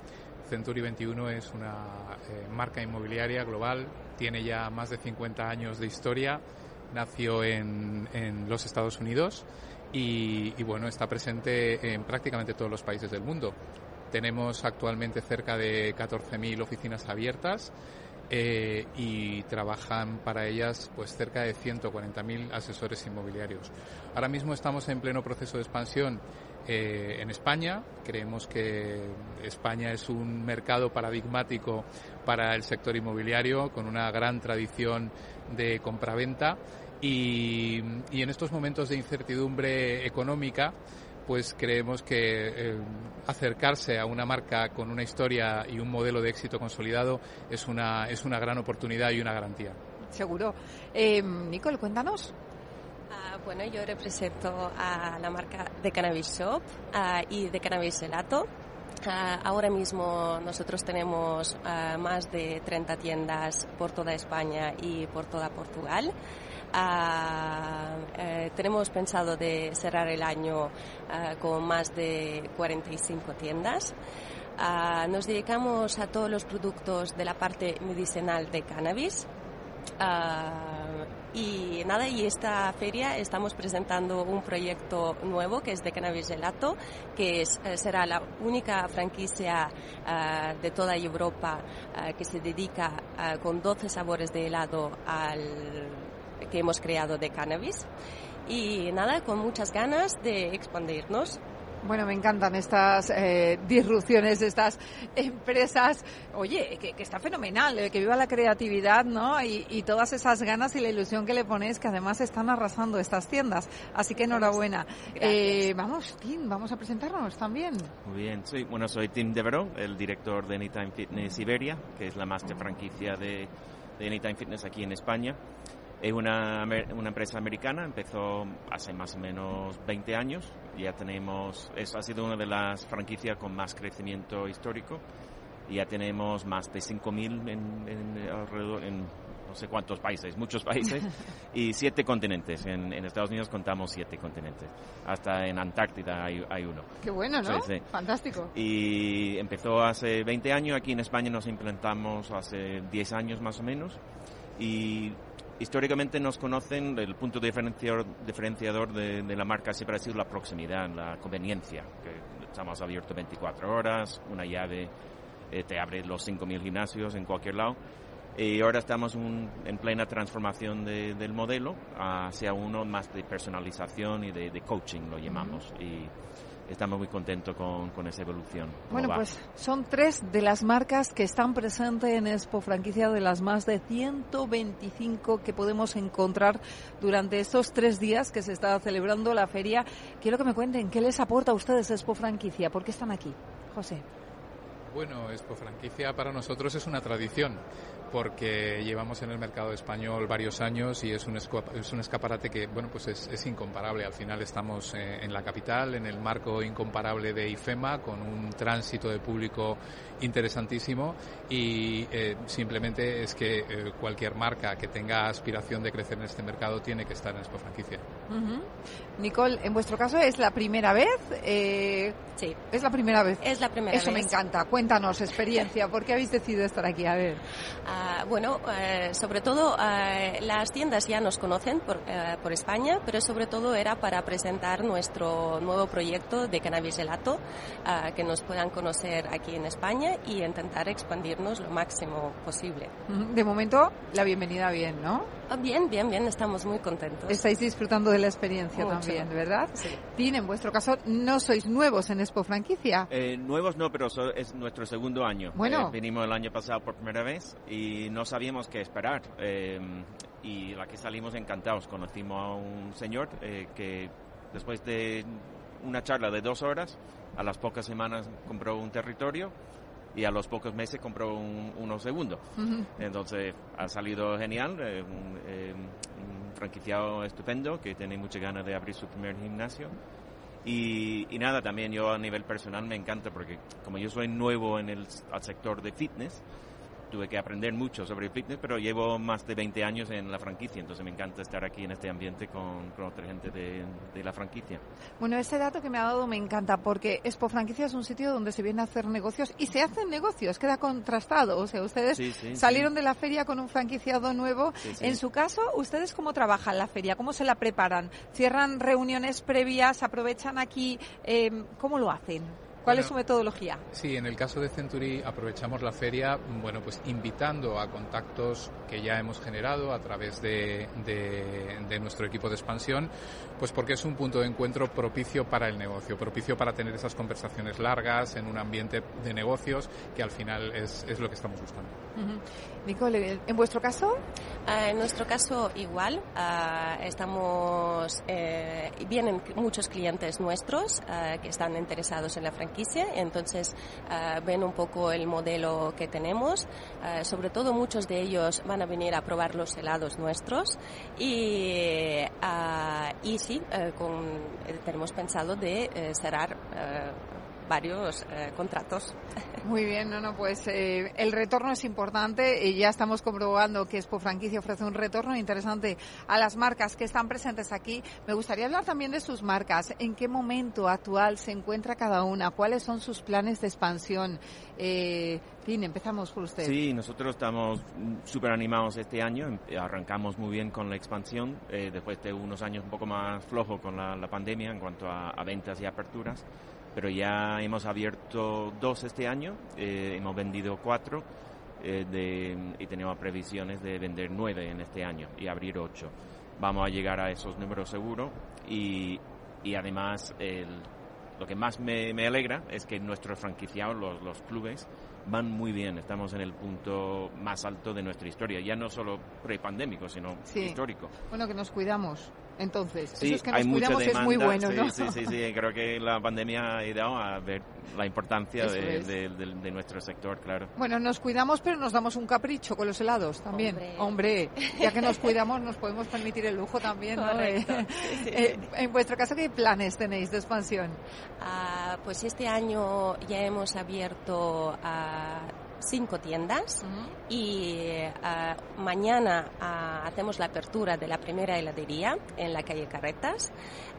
Century 21 es una eh, marca inmobiliaria global, tiene ya más de 50 años de historia, nació en, los Estados Unidos y, bueno, está presente en prácticamente todos los países del mundo. Tenemos actualmente cerca de 14.000 oficinas abiertas eh, y trabajan para ellas pues cerca de 140.000 asesores inmobiliarios. Ahora mismo estamos en pleno proceso de expansión eh, en España. Creemos que España es un mercado paradigmático para el sector inmobiliario con una gran tradición de compraventa Y, en estos momentos de incertidumbre económica, pues creemos que eh, acercarse a una marca con una historia y un modelo de éxito consolidado es una, es una gran oportunidad y una garantía. Seguro. Eh, Nicole, cuéntanos. Uh, bueno, yo represento a la marca de Cannabis Shop uh, y de Cannabis Gelato. Uh, ahora mismo nosotros tenemos más de 30 tiendas por toda España y por toda Portugal. Eh, tenemos pensado de cerrar el año con más de 45 tiendas. nos dedicamos a todos los productos de la parte medicinal de cannabis. Y nada, y esta feria estamos presentando un proyecto nuevo que es de cannabis gelato, que es, eh, será la única franquicia uh, de toda Europa uh, que se dedica uh, con 12 sabores de helado que hemos creado de cannabis. Y nada, con muchas ganas de expandirnos. Bueno, me encantan estas eh, disrupciones, estas empresas. Oye, que, que está fenomenal, eh, que viva la creatividad, ¿no? Y, y, todas esas ganas y la ilusión que le ponéis, que además están arrasando estas tiendas. Así que enhorabuena. Eh, vamos, Tim, vamos a presentarnos también. Muy bien, sí, bueno, soy Tim Devereux, el director de Anytime Fitness Iberia, que es la master franquicia de, de Anytime Fitness aquí en España. Es una, una, empresa americana, empezó hace más o menos 20 años. Ya tenemos, eso ha sido una de las franquicias con más crecimiento histórico. Ya tenemos más de 5.000 en, en, alrededor, en no sé cuántos países, muchos países, y siete continentes. En, en, Estados Unidos contamos siete continentes. Hasta en Antártida hay, hay uno. Qué bueno, ¿no? Sí, sí. Fantástico. Y empezó hace 20 años. Aquí en España nos implantamos hace 10 años más o menos. Y históricamente nos conocen, el punto diferenciador, diferenciador de, de, la marca siempre ha sido la proximidad, la conveniencia, que estamos abiertos 24 horas, una llave eh, te abre los 5.000 gimnasios en cualquier lado. Y ahora estamos un, en plena transformación de, del modelo hacia uno más de personalización y de, de coaching, lo llamamos. Uh -huh. Y estamos muy contentos con, con esa evolución. Bueno, pues son tres de las marcas que están presentes en Expo Franquicia, de las más de 125 que podemos encontrar durante estos tres días que se está celebrando la feria. Quiero que me cuenten qué les aporta a ustedes Expo Franquicia, por qué están aquí. José. Bueno, Expo Franquicia para nosotros es una tradición porque llevamos en el mercado español varios años y es un, es un escaparate que, bueno, pues es, es incomparable. Al final estamos eh, en la capital, en el marco incomparable de IFEMA, con un tránsito de público interesantísimo y eh, simplemente es que eh, cualquier marca que tenga aspiración de crecer en este mercado tiene que estar en Expo Franquicia. Uh -huh. Nicole, en vuestro caso es la primera vez. Eh, sí. Es la primera vez. Es la primera Eso vez. me encanta. Cuéntanos experiencia. ¿Por qué habéis decidido estar aquí? A ver. Uh, bueno, uh, sobre todo uh, las tiendas ya nos conocen por, por, España, pero sobre todo era para presentar nuestro nuevo proyecto de cannabis gelato, que nos puedan conocer aquí en España y intentar expandirnos lo máximo posible. De momento, la bienvenida bien, ¿no? Ah, Bien, bien, bien, estamos muy contentos. Estáis disfrutando de la experiencia Mucho. también, ¿verdad? Sí. Tin, en vuestro caso, no sois nuevos en Expo Franquicia. Eh, nuevos no, pero so, es nuestro segundo año. Bueno. Eh, vinimos el año pasado por primera vez y no sabíamos qué esperar. Eh, y la que salimos encantados. Conocimos a un señor eh, que después de una charla de dos horas, a las pocas semanas compró un territorio y a los pocos meses compró un, uno segundo. Uh -huh. Entonces ha salido genial, eh, un, eh, un, franquiciado estupendo que tiene muchas ganas de abrir su primer gimnasio. Y, y, nada, también yo a nivel personal me encanta porque como yo soy nuevo en el sector de fitness, tuve que aprender mucho sobre fitness, pero llevo más de 20 años en la franquicia, entonces me encanta estar aquí en este ambiente con, con otra gente de, de, la franquicia. Bueno, este dato que me ha dado me encanta porque Expo Franquicia es un sitio donde se viene a hacer negocios y se hacen negocios, queda contrastado. O sea, ustedes sí, sí, salieron sí. de la feria con un franquiciado nuevo. En su caso, ¿ustedes cómo trabajan la feria? ¿Cómo se la preparan? ¿Cierran reuniones previas? ¿Aprovechan aquí? Eh, ¿Cómo lo hacen? ¿Cuál es su metodología? Sí, en el caso de Century aprovechamos la feria, bueno, pues invitando a contactos que ya hemos generado a través de, de, nuestro equipo de expansión, pues porque es un punto de encuentro propicio para el negocio, propicio para tener esas conversaciones largas en un ambiente de negocios que al final es, es lo que estamos buscando. Nicole, ¿en vuestro caso? Ah, en nuestro caso igual, uh, estamos, eh, vienen muchos clientes nuestros uh, que están interesados en la franquicia, entonces ven un poco el modelo que tenemos, sobre todo muchos de ellos van a venir a probar los helados nuestros. Y, y sí, con, tenemos pensado de cerrar varios eh, contratos. Muy bien, no, no, pues eh, el retorno es importante y ya estamos comprobando que Expo Franquicia ofrece un retorno interesante a las marcas que están presentes aquí. Me gustaría hablar también de sus marcas. ¿En qué momento actual se encuentra cada una? ¿Cuáles son sus planes de expansión? Eh, fin, empezamos por usted. Sí, nosotros estamos súper animados este año. Arrancamos muy bien con la expansión eh, después de unos años un poco más flojos con la, pandemia en cuanto a ventas y aperturas pero ya hemos abierto dos este año, eh, hemos vendido cuatro eh, y tenemos previsiones de vender nueve en este año y abrir ocho. Vamos a llegar a esos números seguros y, y además lo que más me, me, alegra es que nuestros franquiciados, los, los clubes, van muy bien. Estamos en el punto más alto de nuestra historia, ya no solo prepandémico, sino histórico. Bueno, que nos cuidamos. Entonces, sí, eso es que nos cuidamos es muy bueno, ¿no? Sí, sí, sí, creo que la pandemia ha ayudado a ver la importancia de, nuestro sector, claro. Bueno, nos cuidamos, pero nos damos un capricho con los helados también. Hombre, ya que nos cuidamos, nos podemos permitir el lujo también, ¿no? Eh, en vuestro caso, ¿qué planes tenéis de expansión? Ah, pues este año ya hemos abierto a cinco tiendas y eh, mañana ah, hacemos la apertura de la primera heladería en la calle Carretas.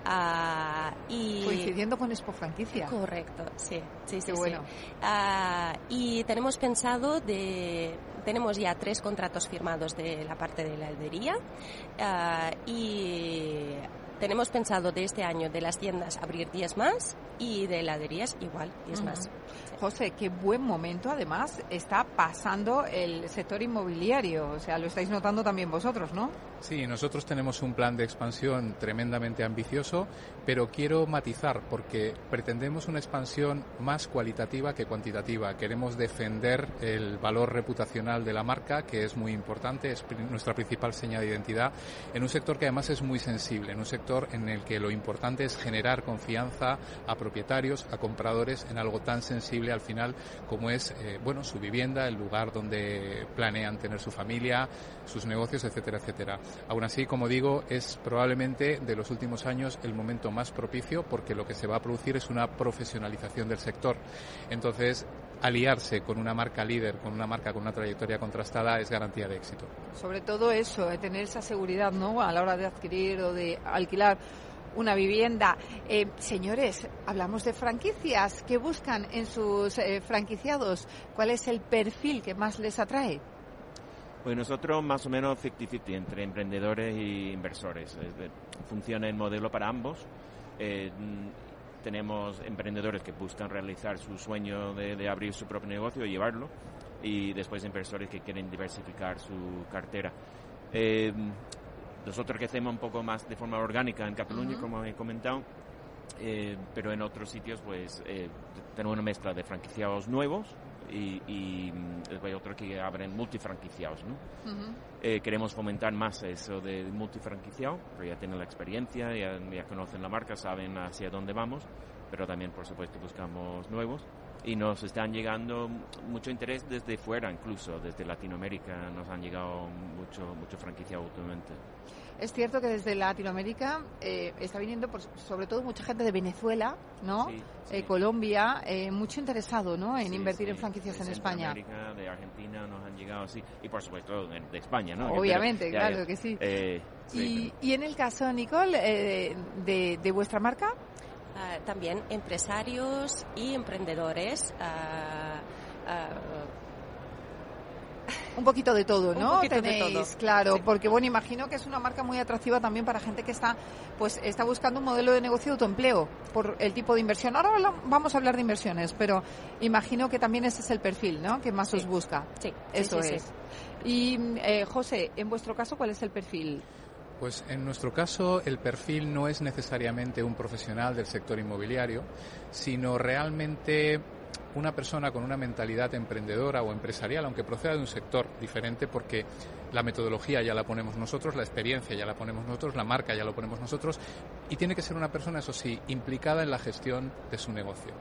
Ah, y Coincidiendo con Expo Franquicia. Correcto, sí, sí, sí. bueno. Ah, y tenemos pensado de tenemos ya tres contratos firmados de la parte de la heladería y tenemos pensado de este año de las tiendas abrir 10 más y de heladerías igual 10 más. José, qué buen momento además está pasando el sector inmobiliario. O sea, lo estáis notando también vosotros, ¿no? Sí, nosotros tenemos un plan de expansión tremendamente ambicioso, pero quiero matizar porque pretendemos una expansión más cualitativa que cuantitativa. Queremos defender el valor reputacional de la marca, que es muy importante, es nuestra principal señal de identidad, en un sector que además es muy sensible, en un sector en el que lo importante es generar confianza a propietarios, a compradores en algo tan sensible al final como es eh, bueno su vivienda, el lugar donde planean tener su familia, sus negocios, etcétera, etcétera. Aún así, como digo, es probablemente de los últimos años el momento más propicio porque lo que se va a producir es una profesionalización del sector. Entonces, aliarse con una marca líder, con una marca con una trayectoria contrastada es garantía de éxito. Sobre todo eso, eh, tener esa seguridad, ¿no? A la hora de adquirir o de alquilar una vivienda. Eh, señores, hablamos de franquicias. ¿Qué buscan en sus eh, franquiciados? ¿Cuál es el perfil que más les atrae? Pues nosotros más o menos 50-50 entre emprendedores e inversores. Funciona el modelo para ambos. Eh, tenemos emprendedores que buscan realizar su sueño de, abrir su propio negocio y llevarlo, y después inversores que quieren diversificar su cartera. Eh, nosotros crecemos un poco más de forma orgánica en Cataluña, como he comentado, eh, pero en otros sitios pues eh, tenemos una mezcla de franquiciados nuevos y, y después otros que abren multifranquiciados. ¿no? Eh, queremos fomentar más eso de multifranquiciado, pero ya tienen la experiencia, ya, ya conocen la marca, saben hacia dónde vamos, pero también por supuesto buscamos nuevos y nos están llegando mucho interés desde fuera, incluso desde Latinoamérica nos han llegado mucho, mucho franquicia últimamente. Es cierto que desde Latinoamérica eh, está viniendo, sobre todo, mucha gente de Venezuela, ¿no? Eh, Colombia, eh, mucho interesado, ¿no? En invertir en franquicias en España. De Argentina nos han llegado así, y por supuesto de, España, ¿no? Obviamente, claro que sí. y, y, en el caso, Nicole, de, de vuestra marca. Ah, también empresarios y emprendedores. Uh, un poquito de todo, ¿no? Un poquito de Tenéis, todo. claro, Sí. porque bueno, imagino que es una marca muy atractiva también para gente que está, pues, está buscando un modelo de negocio de autoempleo por el tipo de inversión. Ahora vamos a hablar de inversiones, pero imagino que también ese es el perfil, ¿no? Que más os busca. Sí, Eso sí, es. Y eh, José, en vuestro caso, ¿cuál es el perfil? Pues en nuestro caso el perfil no es necesariamente un profesional del sector inmobiliario, sino realmente una persona con una mentalidad emprendedora o empresarial, aunque proceda de un sector diferente, porque la metodología ya la ponemos nosotros, la experiencia ya la ponemos nosotros, la marca ya lo ponemos nosotros, y tiene que ser una persona, eso sí, implicada en la gestión de su negocio.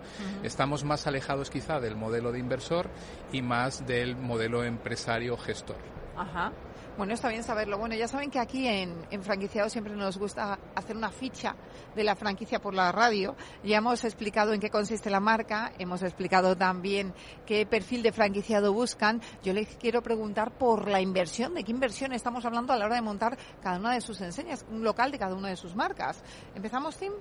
Estamos más alejados quizá del modelo de inversor y más del modelo empresario gestor. Ajá. Bueno, está bien saberlo. Bueno, ya saben que aquí en, en Franquiciados siempre nos gusta hacer una ficha de la franquicia por la radio. Ya hemos explicado en qué consiste la marca, hemos explicado también qué perfil de franquiciado buscan. Yo les quiero preguntar por la inversión, de qué inversión estamos hablando a la hora de montar cada una de sus enseñas, un local de cada una de sus marcas. ¿Empezamos, Tim?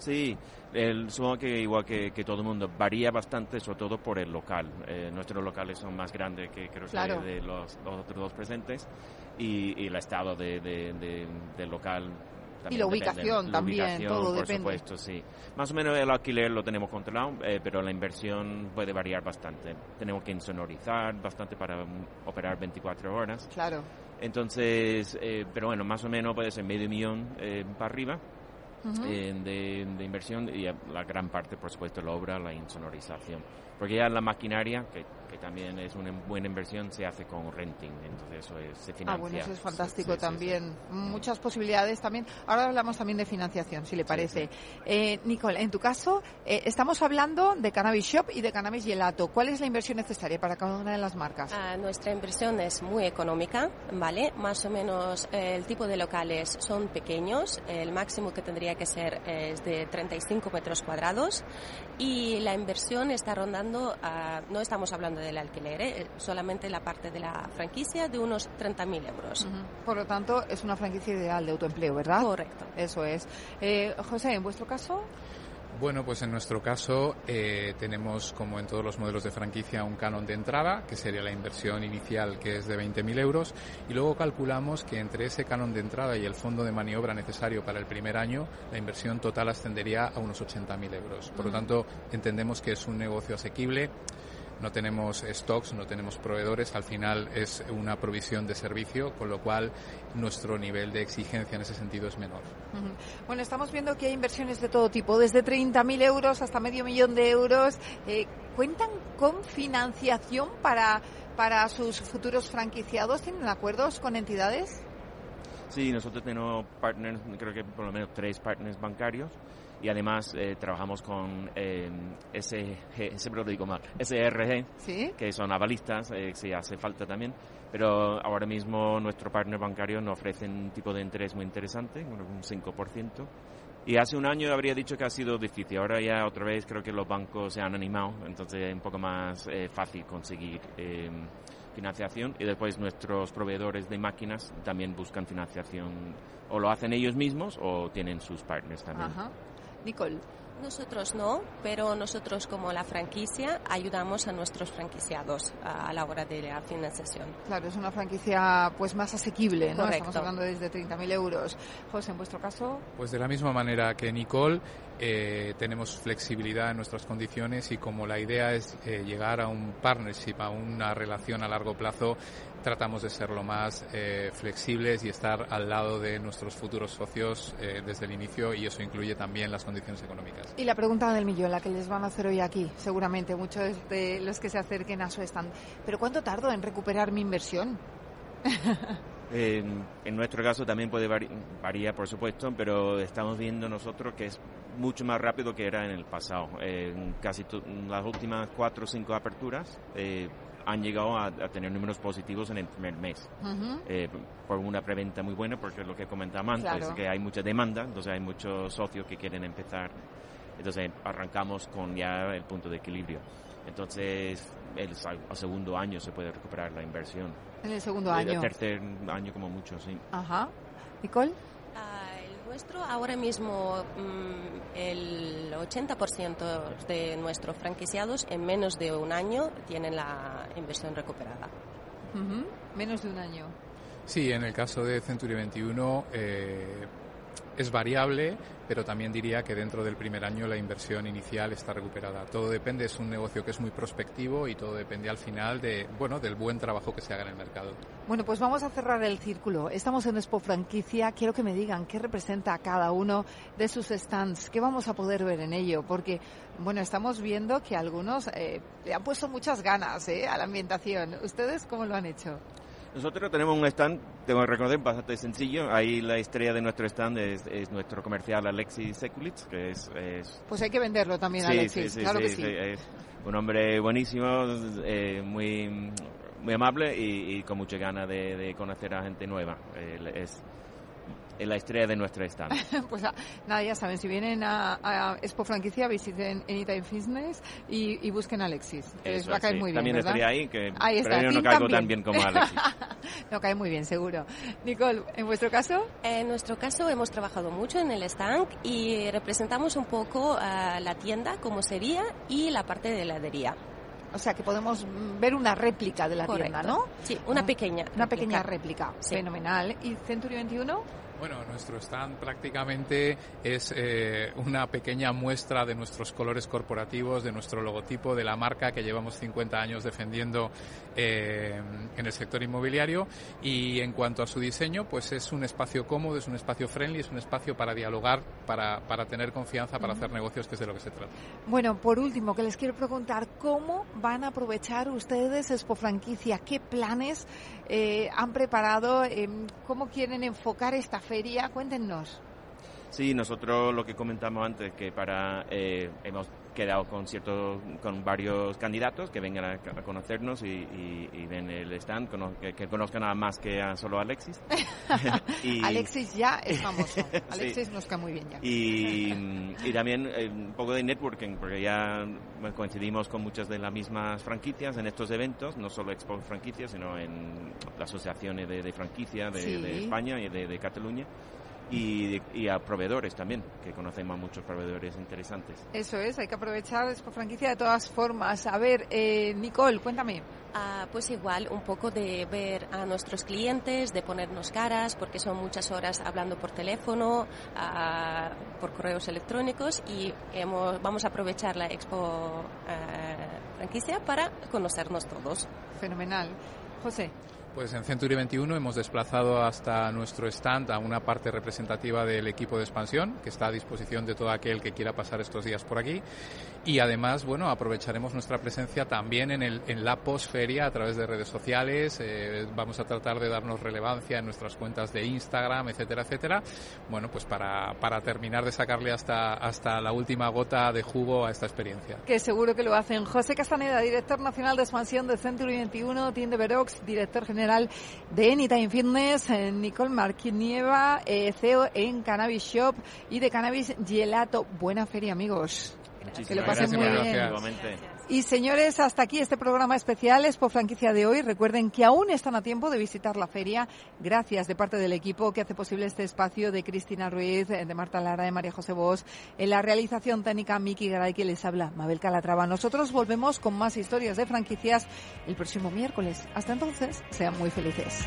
Sí, el, supongo que igual que, que todo el mundo, varía bastante, sobre todo por el local. Eh, nuestros locales son más grandes que creo Claro. que de los, los otros dos presentes y, y el estado de, de- de- del local. Y la depende. ubicación La también, ubicación, todo por depende. supuesto, sí. Más o menos el alquiler lo tenemos controlado, eh, pero la inversión puede variar bastante. Tenemos que insonorizar bastante para mm, operar 24 horas. Claro. Entonces, eh, pero bueno, más o menos puede ser medio millón eh, para arriba Ujú. eh, de, de inversión y la gran parte, por supuesto, la obra, la insonorización. Porque ya la maquinaria, que, que también es una buena inversión, se hace con renting, entonces eso es, se financia. Ah, bueno, eso es fantástico Sí, sí, sí, también. Muchas posibilidades también. Ahora hablamos también de financiación, si le parece. Eh, Nicole, en tu caso, eh, estamos hablando de Cannabis Shop y de Cannabis Gelato. ¿Cuál es la inversión necesaria para cada una de las marcas? Ah, nuestra inversión es muy económica, ¿vale? Más o menos eh, el tipo de locales son pequeños, el máximo que tendría que ser es de 35 metros cuadrados y la inversión está rondando, ah, no estamos hablando del alquiler, ¿eh? solamente la parte de la franquicia de unos 30.000 euros. Ujú. Por lo tanto, es una franquicia ideal de autoempleo, ¿verdad? Correcto. Eso es. Eh, José, en vuestro caso, Bueno, pues en nuestro caso eh, tenemos, como en todos los modelos de franquicia, un canon de entrada, que sería la inversión inicial, que es de 20.000 euros, y luego calculamos que entre ese canon de entrada y el fondo de maniobra necesario para el primer año, la inversión total ascendería a unos 80.000 euros. Por lo Ujú. tanto, entendemos que es un negocio asequible. No tenemos stocks, no tenemos proveedores, al final es una provisión de servicio, con lo cual nuestro nivel de exigencia en ese sentido es menor. Bueno, estamos viendo que hay inversiones de todo tipo, desde 30.000 euros hasta medio millón de euros. Eh, ¿Cuentan con financiación para, para sus futuros franquiciados? ¿Tienen acuerdos con entidades? Sí, nosotros tenemos partners, creo que por lo menos tres partners bancarios y además eh, trabajamos con eh, SG, siempre lo digo mal, SRG, ¿Sí? que son avalistas, eh, si hace falta también, pero ahora mismo nuestro partner bancario nos ofrece un tipo de interés muy interesante, un 5%. Y hace un año habría dicho que ha sido difícil, ahora ya otra vez creo que los bancos se han animado, entonces es un poco más eh, fácil conseguir eh, financiación y después nuestros proveedores de máquinas también buscan financiación o lo hacen ellos mismos o tienen sus partners también. Ajá. Nicole. Nosotros no, pero nosotros como la franquicia ayudamos a nuestros franquiciados a, la hora de la financiación. Claro, es una franquicia pues más asequible, ¿no? Correcto. Estamos hablando desde 30.000 euros. José, en vuestro caso, Pues de la misma manera que Nicole, eh, tenemos flexibilidad en nuestras condiciones y como la idea es eh, llegar a un partnership, a una relación a largo plazo, tratamos de ser lo más eh, flexibles y estar al lado de nuestros futuros socios eh, desde el inicio y eso incluye también las condiciones económicas. y la pregunta del millón, la que les van a hacer hoy aquí, seguramente muchos de los que se acerquen a su stand. ¿Pero cuánto tardo en recuperar mi inversión? En, en nuestro caso también puede vari- variar, por supuesto, pero estamos viendo nosotros que es mucho más rápido que era en el pasado. En casi las últimas cuatro o cinco aperturas eh, han llegado a, a tener números positivos en el primer mes. Ujú. Eh, por una preventa muy buena, porque es lo que comentaba antes, Claro. que hay mucha demanda, entonces hay muchos socios que quieren empezar. Entonces arrancamos con ya el punto de equilibrio. Entonces, el, al segundo año se puede recuperar la inversión. En el segundo El año. tercer año como mucho, sí. Ajá. Nicole. Nuestro ahora mismo mm, el 80% de nuestros franquiciados en menos de un año tienen la inversión recuperada. Menos de un año. Sí, en el caso de Century 21 eh, es variable, pero también diría que dentro del primer año la inversión inicial está recuperada. Todo depende, es un negocio que es muy prospectivo y todo depende al final de, bueno, del buen trabajo que se haga en el mercado. Bueno, pues vamos a cerrar el círculo. Estamos en Expo Franquicia. Quiero que me digan qué representa cada uno de sus stands, qué vamos a poder ver en ello, porque, bueno, estamos viendo que algunos eh, le han puesto muchas ganas eh, a la ambientación. ¿Ustedes cómo lo han hecho? Nosotros tenemos un stand, tengo que recordar, bastante sencillo. Ahí la estrella de nuestro stand es, nuestro comercial Alexis Sekulitz, que es, Pues hay que venderlo también, Alexis, claro que sí. Es un hombre buenísimo, eh, muy muy amable y, con mucha ganas de, conocer a gente nueva. es en la estrella de nuestra stand. pues ah, nada, ya saben, si vienen a, Expo Franquicia, visiten Anytime Fitness y, y busquen a Alexis. Les va a caer muy bien. También estaría ahí, que pero yo no caigo tan bien como Alexis. no cae muy bien, seguro. Nicole, ¿en vuestro caso? En nuestro caso hemos trabajado mucho en el stand y representamos un poco a la tienda, como sería, y la parte de heladería. O sea, que podemos ver una réplica de la tienda, ¿no? Sí, una pequeña. Una pequeña réplica. Fenomenal. ¿Y Century 21? Bueno, nuestro stand prácticamente es eh, una pequeña muestra de nuestros colores corporativos, de nuestro logotipo, de la marca que llevamos 50 años defendiendo eh, en el sector inmobiliario. Y en cuanto a su diseño, pues es un espacio cómodo, es un espacio friendly, es un espacio para dialogar, para, para tener confianza, para hacer negocios, que es de lo que se trata. Bueno, por último, que les quiero preguntar, ¿cómo van a aprovechar ustedes Expo Franquicia? ¿Qué planes eh, han preparado? ¿Cómo quieren enfocar esta Cuéntenos. Sí, nosotros lo que comentamos antes, que para eh, hemos quedado con ciertos, con varios candidatos que vengan a, conocernos y, ven el stand, que, conozcan nada más que a solo Alexis. Alexis ya es famoso, Alexis nos cae muy bien ya. Y, también eh, un poco de networking, porque ya coincidimos con muchas de las mismas franquicias en estos eventos, no solo Expo Franquicias, sino en las asociaciones de, de franquicia de, España y de Cataluña y, a proveedores también, que conocemos a muchos proveedores interesantes. Eso es, hay que aprovechar Expo Franquicia de todas formas. A ver, eh, Nicole, cuéntame. Ah, pues igual, un poco de ver a nuestros clientes, de ponernos caras, porque son muchas horas hablando por teléfono, ah, por correos electrónicos y hemos, vamos a aprovechar la Expo eh, Franquicia para conocernos todos. Fenomenal. José. Pues en Century 21 hemos desplazado hasta nuestro stand a una parte representativa del equipo de expansión que está a disposición de todo aquel que quiera pasar estos días por aquí y además, bueno, aprovecharemos nuestra presencia también en, el, en la posferia a través de redes sociales. Eh, vamos a tratar de darnos relevancia en nuestras cuentas de Instagram, etcétera, etcétera. Bueno, pues para, para terminar de sacarle hasta, hasta la última gota de jugo a esta experiencia. Que seguro que lo hacen. José Castaneda, director nacional de expansión de Century 21, Tim de Verox, director general de Anytime Fitness, eh, Nicole Marquinieva, eh, CEO en Cannabis Shop y de Cannabis Gelato. Buena feria, amigos que lo pasen muy bien. Y señores, hasta aquí este programa especial por Franquicia de hoy. Recuerden que aún están a tiempo de visitar la feria. Gracias de parte del equipo que hace posible este espacio de Cristina Ruiz, de Marta Lara, de María José Bosch. En la realización técnica, Miki Garay, que les habla, Mabel Calatrava. Nosotros volvemos con más historias de franquicias el próximo miércoles. Hasta entonces, sean muy felices.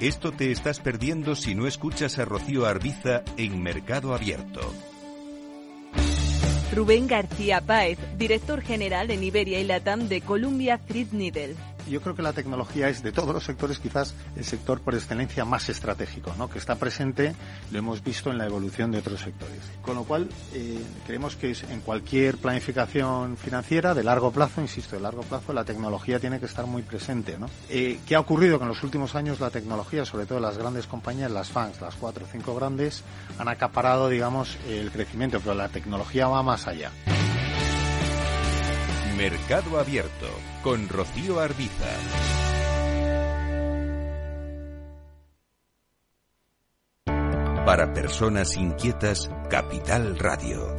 Esto te estás perdiendo si no escuchas a Rocío Arbiza en Mercado Abierto. Rubén García Páez, director general en Iberia y Latam de Columbia Threadneedle yo creo que la tecnología es de todos los sectores quizás el sector por excelencia más estratégico, ¿no? que está presente, lo hemos visto en la evolución de otros sectores. Con lo cual, eh, creemos que en cualquier planificación financiera de largo plazo, insisto, de largo plazo, la tecnología tiene que estar muy presente. ¿no? Eh, ¿Qué ha ocurrido? Que en los últimos años la tecnología, sobre todo las grandes compañías, las FANGs, las cuatro o cinco grandes, han acaparado, digamos, el crecimiento, pero la tecnología va más allá. Mercado Abierto con Rocío Arbiza. Para personas inquietas, Capital Radio.